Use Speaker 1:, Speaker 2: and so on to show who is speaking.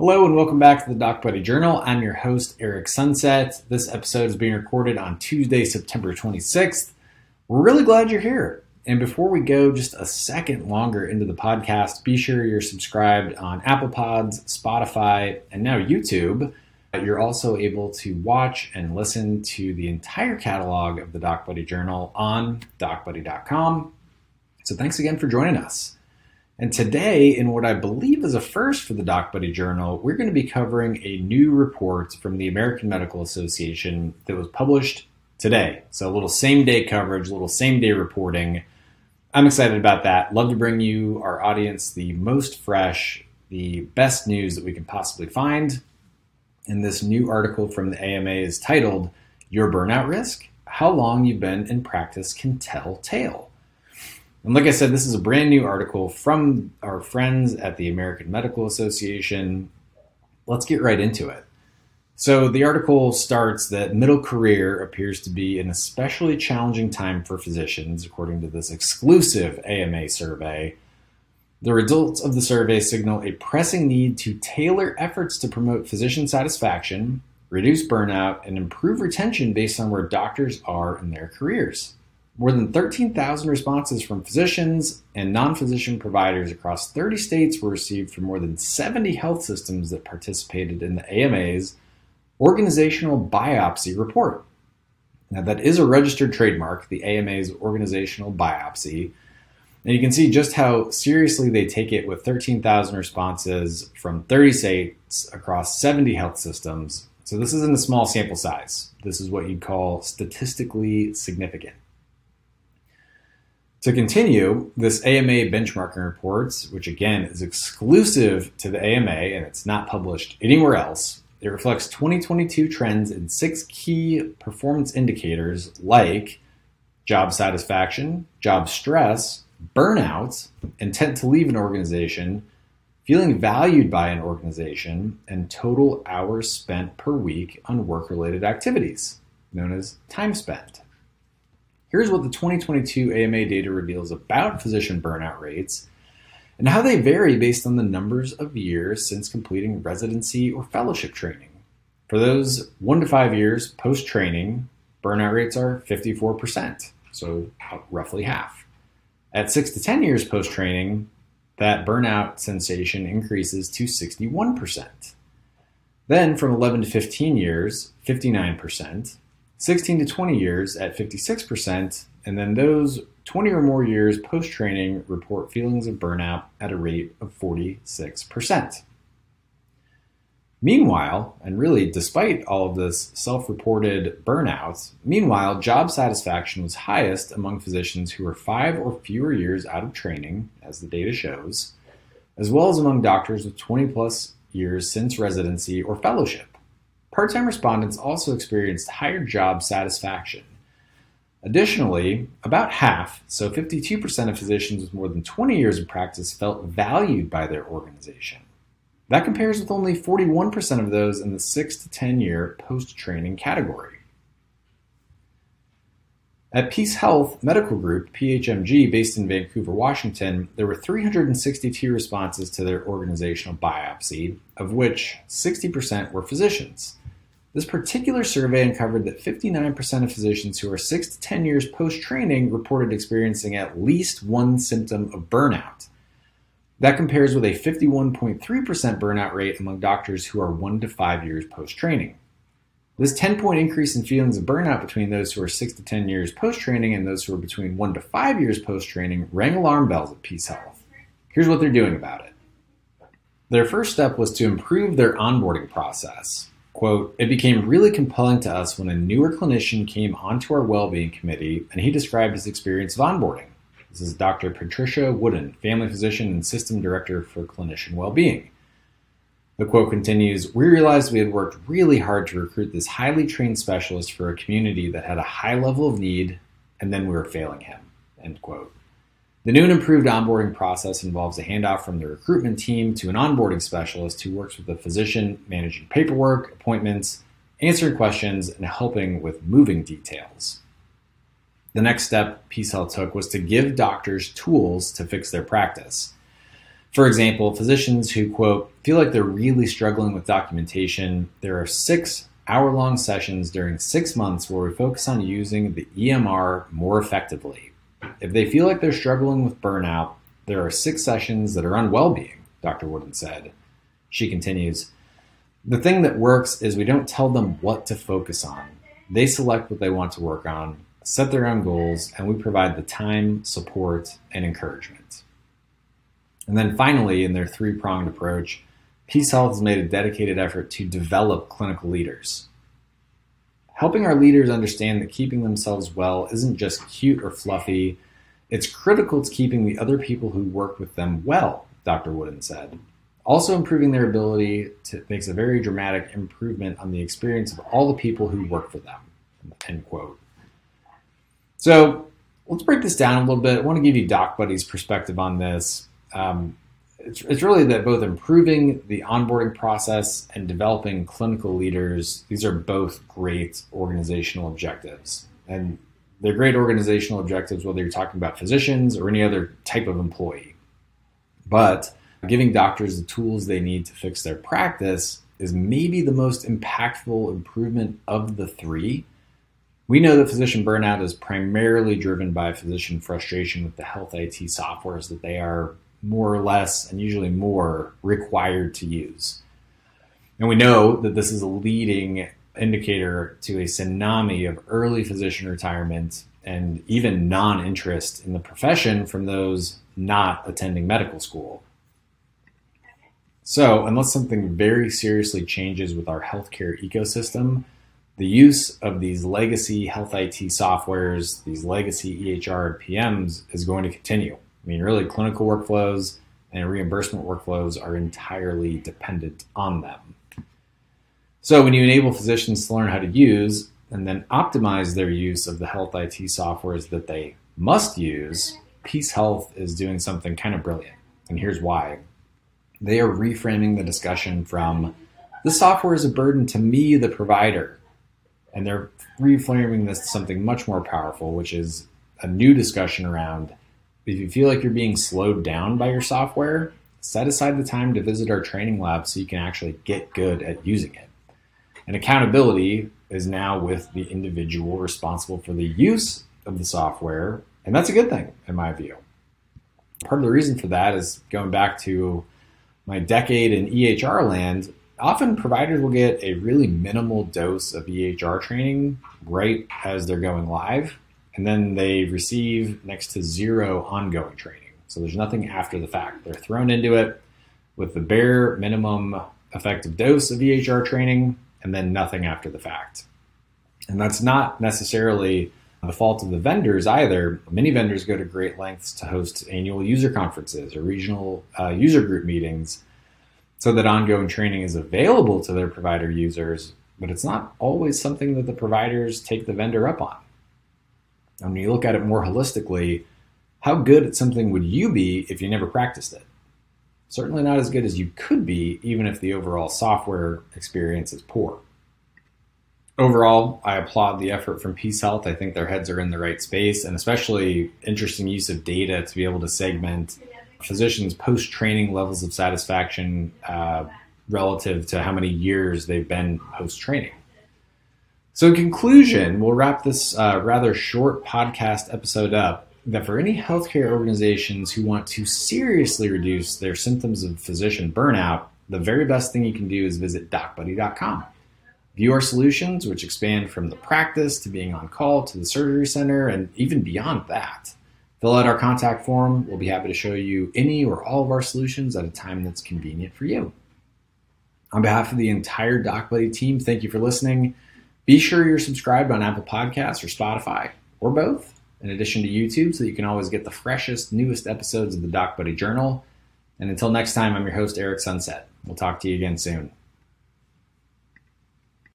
Speaker 1: Hello and welcome back to the Doc Buddy Journal. I'm your host, Eric Sunset. This episode is being recorded on Tuesday, September 26th. We're really glad you're here. And before we go just a second longer into the podcast, be sure you're subscribed on Apple Pods, Spotify, and now YouTube. You're also able to watch and listen to the entire catalog of the Doc Buddy Journal on docbuddy.com. So thanks again for joining us. And today, in what I believe is a first for the Doc Buddy Journal, we're going to be covering a new report from the American Medical Association that was published today. So a little same day coverage, a little same day reporting. I'm excited about that. Love to bring you, our audience, the most fresh, the best news that we can possibly find. And this new article from the AMA is titled Your Burnout Risk How Long You've Been in Practice Can Tell Tale. And like I said, this is a brand new article from our friends at the American Medical Association. Let's get right into it. So, the article starts that middle career appears to be an especially challenging time for physicians, according to this exclusive AMA survey. The results of the survey signal a pressing need to tailor efforts to promote physician satisfaction, reduce burnout, and improve retention based on where doctors are in their careers. More than 13,000 responses from physicians and non physician providers across 30 states were received from more than 70 health systems that participated in the AMA's organizational biopsy report. Now, that is a registered trademark, the AMA's organizational biopsy. And you can see just how seriously they take it with 13,000 responses from 30 states across 70 health systems. So, this isn't a small sample size. This is what you'd call statistically significant. To continue, this AMA benchmarking reports, which again is exclusive to the AMA and it's not published anywhere else, it reflects 2022 trends in six key performance indicators like job satisfaction, job stress, burnout, intent to leave an organization, feeling valued by an organization, and total hours spent per week on work related activities, known as time spent. Here's what the 2022 AMA data reveals about physician burnout rates and how they vary based on the numbers of years since completing residency or fellowship training. For those one to five years post training, burnout rates are 54%, so roughly half. At six to 10 years post training, that burnout sensation increases to 61%. Then from 11 to 15 years, 59%, 16 to 20 years at 56%, and then those 20 or more years post training report feelings of burnout at a rate of 46%. Meanwhile, and really despite all of this self reported burnout, meanwhile, job satisfaction was highest among physicians who were five or fewer years out of training, as the data shows, as well as among doctors with 20 plus years since residency or fellowship. Part time respondents also experienced higher job satisfaction. Additionally, about half, so 52% of physicians with more than 20 years of practice felt valued by their organization. That compares with only 41% of those in the 6 to 10 year post training category. At PeaceHealth Medical Group, PHMG, based in Vancouver, Washington, there were 362 responses to their organizational biopsy, of which 60% were physicians. This particular survey uncovered that 59% of physicians who are 6 to 10 years post training reported experiencing at least one symptom of burnout. That compares with a 51.3% burnout rate among doctors who are 1 to 5 years post training. This 10 point increase in feelings of burnout between those who are 6 to 10 years post training and those who are between 1 to 5 years post training rang alarm bells at PeaceHealth. Here's what they're doing about it. Their first step was to improve their onboarding process. Quote, it became really compelling to us when a newer clinician came onto our well-being committee and he described his experience of onboarding. This is Dr. Patricia Wooden, family physician and system director for clinician well-being. The quote continues, we realized we had worked really hard to recruit this highly trained specialist for a community that had a high level of need, and then we were failing him. End quote. The new and improved onboarding process involves a handoff from the recruitment team to an onboarding specialist who works with the physician managing paperwork, appointments, answering questions, and helping with moving details. The next step Health took was to give doctors tools to fix their practice. For example, physicians who, quote, feel like they're really struggling with documentation, there are six hour long sessions during six months where we focus on using the EMR more effectively. If they feel like they're struggling with burnout, there are six sessions that are on well being, Dr. Wooden said. She continues The thing that works is we don't tell them what to focus on. They select what they want to work on, set their own goals, and we provide the time, support, and encouragement. And then finally, in their three pronged approach, PeaceHealth has made a dedicated effort to develop clinical leaders. Helping our leaders understand that keeping themselves well isn't just cute or fluffy, it's critical to keeping the other people who work with them well, Dr. Wooden said. Also, improving their ability to, makes a very dramatic improvement on the experience of all the people who work for them. End quote. So, let's break this down a little bit. I want to give you Doc Buddy's perspective on this. Um, it's, it's really that both improving the onboarding process and developing clinical leaders, these are both great organizational objectives. And they're great organizational objectives, whether you're talking about physicians or any other type of employee. But giving doctors the tools they need to fix their practice is maybe the most impactful improvement of the three. We know that physician burnout is primarily driven by physician frustration with the health IT softwares that they are more or less, and usually more, required to use. And we know that this is a leading indicator to a tsunami of early physician retirement and even non interest in the profession from those not attending medical school. So, unless something very seriously changes with our healthcare ecosystem, the use of these legacy health IT softwares, these legacy EHR and PMs is going to continue. I mean, really, clinical workflows and reimbursement workflows are entirely dependent on them. So, when you enable physicians to learn how to use and then optimize their use of the health IT softwares that they must use, PeaceHealth is doing something kind of brilliant. And here's why. They are reframing the discussion from the software is a burden to me, the provider. And they're reframing this to something much more powerful, which is a new discussion around if you feel like you're being slowed down by your software, set aside the time to visit our training lab so you can actually get good at using it. And accountability is now with the individual responsible for the use of the software, and that's a good thing in my view. Part of the reason for that is going back to my decade in EHR land, often providers will get a really minimal dose of EHR training right as they're going live and then they receive next to zero ongoing training. So there's nothing after the fact. They're thrown into it with the bare minimum effective dose of EHR training and then nothing after the fact. And that's not necessarily the fault of the vendors either. Many vendors go to great lengths to host annual user conferences or regional uh, user group meetings so that ongoing training is available to their provider users, but it's not always something that the providers take the vendor up on. And when you look at it more holistically, how good at something would you be if you never practiced it? Certainly not as good as you could be, even if the overall software experience is poor. Overall, I applaud the effort from PeaceHealth. I think their heads are in the right space, and especially interesting use of data to be able to segment physicians' post training levels of satisfaction uh, relative to how many years they've been post training. So, in conclusion, we'll wrap this uh, rather short podcast episode up that for any healthcare organizations who want to seriously reduce their symptoms of physician burnout, the very best thing you can do is visit docbuddy.com. View our solutions, which expand from the practice to being on call to the surgery center and even beyond that. Fill out our contact form. We'll be happy to show you any or all of our solutions at a time that's convenient for you. On behalf of the entire DocBuddy team, thank you for listening. Be sure you're subscribed on Apple Podcasts or Spotify, or both, in addition to YouTube, so you can always get the freshest, newest episodes of the Doc Buddy Journal. And until next time, I'm your host, Eric Sunset. We'll talk to you again soon.